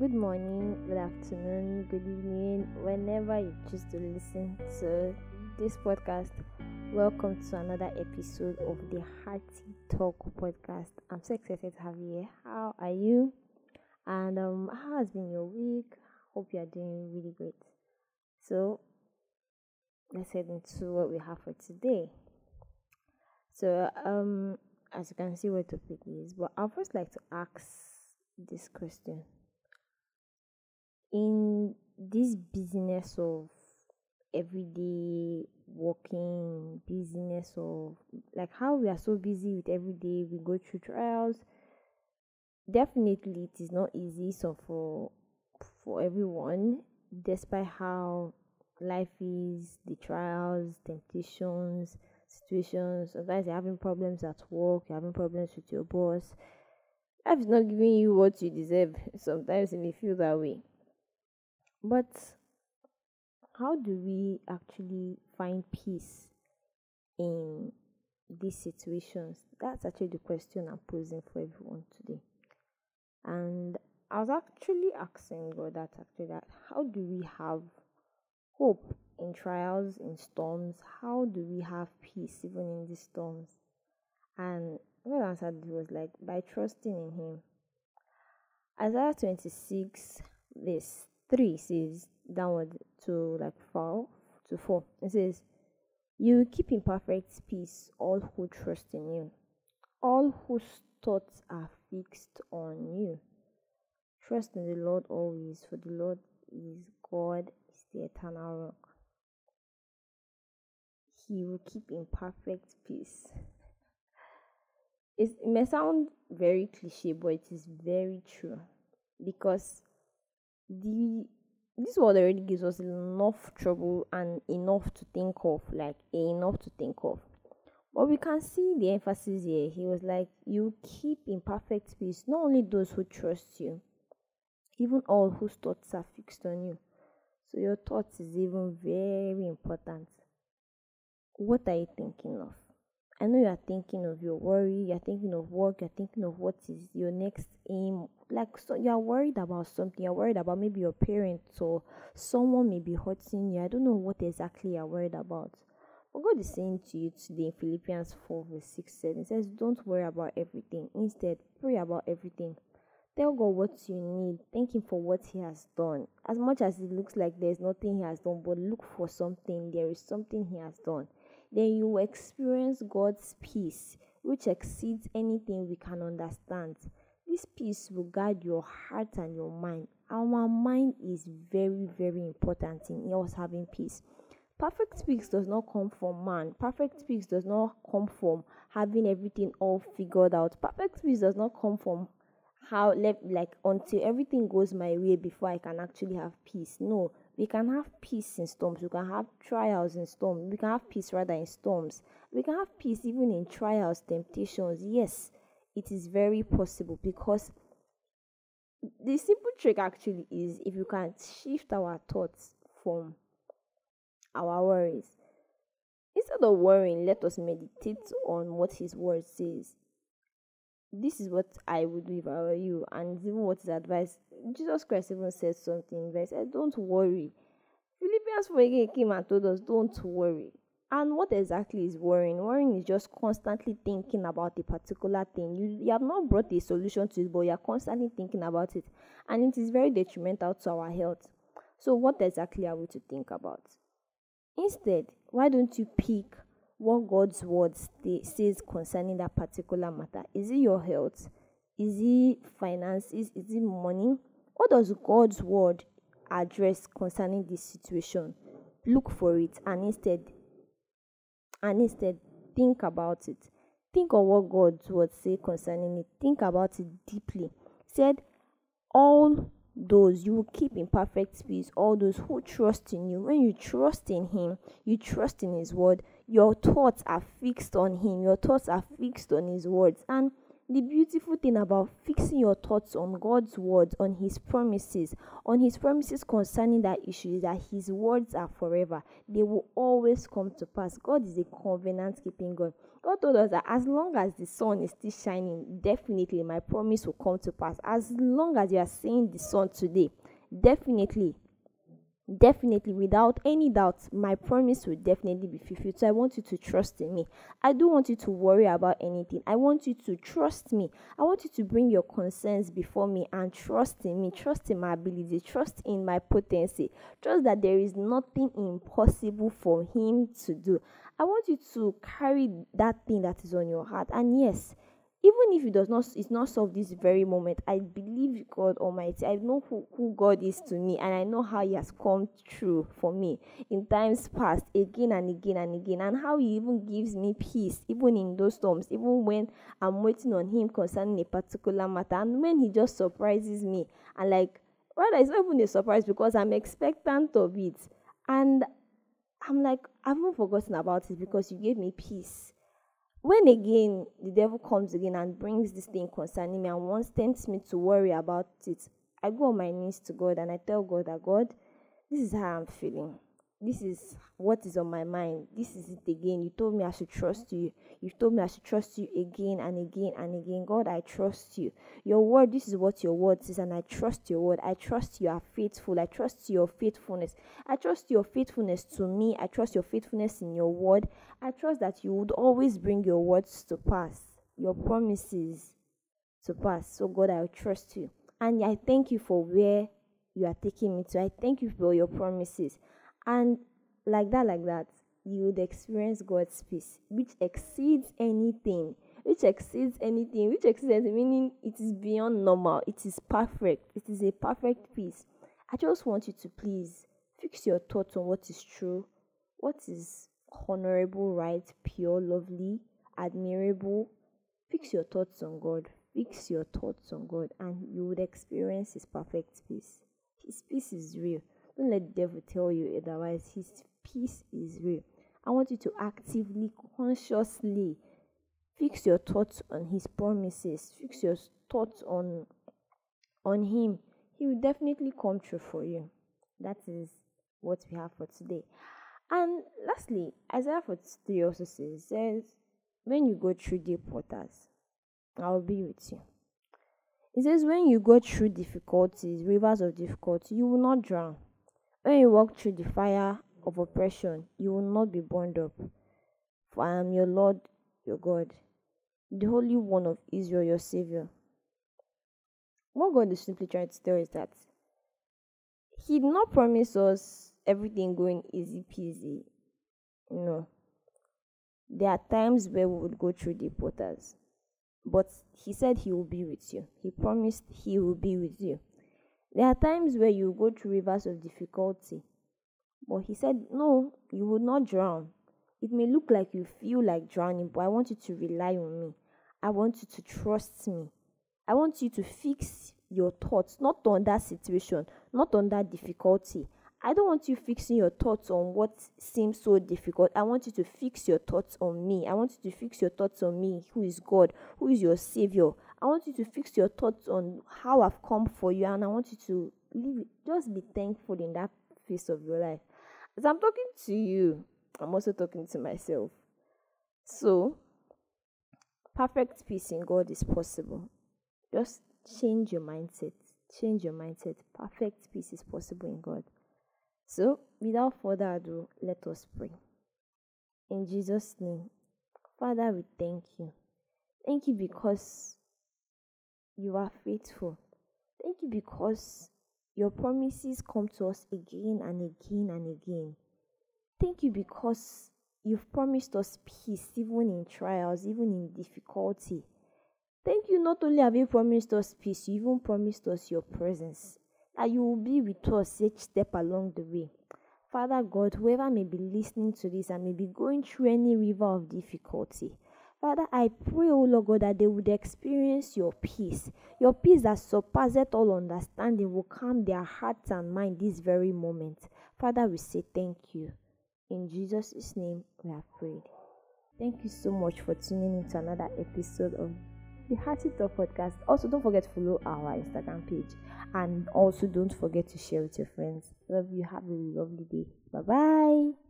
good morning, good afternoon, good evening, whenever you choose to listen to this podcast. Welcome to another episode of the Hearty Talk podcast. I'm so excited to have you here. How are you? And um, how has been your week? Hope you are doing really great. So, let's head into what we have for today. So, um, as you can see, what topic is, but I'd first like to ask this question in this business of everyday working business of like how we are so busy with every day we go through trials definitely it is not easy so for for everyone despite how life is the trials temptations situations sometimes you're having problems at work you're having problems with your boss life is not giving you what you deserve. Sometimes you may feel that way but how do we actually find peace in these situations? That's actually the question I'm posing for everyone today. And I was actually asking God that actually that how do we have hope in trials, in storms? How do we have peace even in these storms? And God answered was like by trusting in Him. Isaiah 26 verse 3 says downward to like 4 to 4 it says you keep in perfect peace all who trust in you. All whose thoughts are fixed on you. Trust in the lord always for the lord is god is the eternal rock. He will keep in perfect peace. It may sound very cliche but it is very true. Because the this world already gives us enough trouble and enough to think of, like eh, enough to think of. But we can see the emphasis here. He was like, You keep in perfect peace not only those who trust you, even all whose thoughts are fixed on you. So your thoughts is even very important. What are you thinking of? I know you are thinking of your worry, you're thinking of work, you're thinking of what is your next aim. Like so you're worried about something, you're worried about maybe your parents or someone may be hurting you. I don't know what exactly you're worried about. But God is saying to you today in Philippians 4 verse 6 7 it says, Don't worry about everything. Instead, pray about everything. Tell God what you need. Thank Him for what He has done. As much as it looks like there's nothing He has done, but look for something. There is something He has done then you will experience God's peace, which exceeds anything we can understand. This peace will guard your heart and your mind. Our mind is very, very important in us having peace. Perfect peace does not come from man. Perfect peace does not come from having everything all figured out. Perfect peace does not come from how like until everything goes my way before I can actually have peace. No, we can have peace in storms. We can have trials in storms. We can have peace rather in storms. We can have peace even in trials, temptations. Yes, it is very possible because the simple trick actually is if you can shift our thoughts from our worries. Instead of worrying, let us meditate on what His Word says this is what I would do if I were you, and even what is advice. Jesus Christ even said something. He said, "Don't worry." Philippians 4 again came and told us, "Don't worry." And what exactly is worrying? Worrying is just constantly thinking about a particular thing. You, you have not brought a solution to it, but you are constantly thinking about it, and it is very detrimental to our health. So, what exactly are we to think about? Instead, why don't you pick what God's word says concerning that particular matter. Is it your health? Is it finances? Is it money? What does God's word address concerning this situation? Look for it and instead and instead think about it. Think of what God's word say concerning it. Think about it deeply. Said all those you will keep in perfect peace all those who trust in you when you trust in him you trust in his word your thoughts are fixed on him your thoughts are fixed on his words and the beautiful thing about fixing your thoughts on God's words, on His promises, on His promises concerning that issue is that His words are forever. They will always come to pass. God is a covenant keeping God. God told us that as long as the sun is still shining, definitely my promise will come to pass. As long as you are seeing the sun today, definitely definitely without any doubt my promise will definitely be fulfilled. So i want you to trust in me. I don't want you to worry about anything. I want you to trust me. I want you to bring your concerns before me and trust in me. Trust in my ability. Trust in my potency. Trust that there is nothing impossible for him to do i want you to carry that thing that is on your heart. And yes even if it does not it's not solved this very moment i believe god almighty. I know who, who god is to me and i know how he has come true for me in times past again and again and again. And how he even gives me peace even in those storms even when i'm waiting on him concerning a particular matter. And when he just surprises me and like rather it's not even a surprise because i'm expectant of it. And i'm like i haven't forgotten about it because you gave me peace. When again the devil comes again and brings this thing concerning me and wants tempts me to worry about it, I go on my knees to God and I tell God that God, this is how I'm feeling this is what is on my mind. This is it again. You told me I should trust you. You've told me I should trust you again and again and again. God, I trust you. Your word, this is what your word says, and I trust your word. I trust you are faithful. I trust your faithfulness. I trust your faithfulness to me. I trust your faithfulness in your word. I trust that you would always bring your words to pass, your promises to pass. So, God, I trust you. And I thank you for where you are taking me to. I thank you for your promises. And like that, like that, you would experience God's peace, which exceeds anything, which exceeds anything, which exceeds meaning it is beyond normal, it is perfect, it is a perfect peace. I just want you to please fix your thoughts on what is true, what is honorable, right, pure, lovely, admirable. Fix your thoughts on God. Fix your thoughts on God, and you would experience His perfect peace. His peace is real. Don't let the devil tell you otherwise. His peace is real. I want you to actively, consciously fix your thoughts on his promises. Fix your thoughts on on him. He will definitely come true for you. That is what we have for today. And lastly, Isaiah 43 also says, says, When you go through deep waters, I will be with you. It says, When you go through difficulties, rivers of difficulty, you will not drown. When you walk through the fire of oppression, you will not be burned up. For I am your Lord, your God, the Holy One of Israel, your Savior. What God is simply trying to tell is that He did not promise us everything going easy peasy. No. There are times where we would go through deep waters. But He said He will be with you. He promised He will be with you. There are times where you go through rivers of difficulty, but he said, No, you will not drown. It may look like you feel like drowning, but I want you to rely on me. I want you to trust me. I want you to fix your thoughts not on that situation, not on that difficulty. I don't want you fixing your thoughts on what seems so difficult. I want you to fix your thoughts on me. I want you to fix your thoughts on me, who is God, who is your Savior. I want you to fix your thoughts on how I've come for you, and I want you to live, just be thankful in that phase of your life. As I'm talking to you, I'm also talking to myself. So, perfect peace in God is possible. Just change your mindset. Change your mindset. Perfect peace is possible in God. So, without further ado, let us pray. In Jesus' name, Father, we thank you. Thank you because you are faithful. Thank you because your promises come to us again and again and again. Thank you because you've promised us peace even in trials, even in difficulty. Thank you not only have you promised us peace, you even promised us your presence, that you will be with us each step along the way. Father God, whoever may be listening to this and may be going through any river of difficulty, Father, I pray, O Lord God, that they would experience your peace. Your peace that surpasseth all understanding will calm their hearts and mind this very moment. Father, we say thank you. In Jesus' name, we have prayed. Thank you so much for tuning in to another episode of the Hearty Talk podcast. Also, don't forget to follow our Instagram page and also don't forget to share with your friends. Love you. Have a lovely day. Bye bye.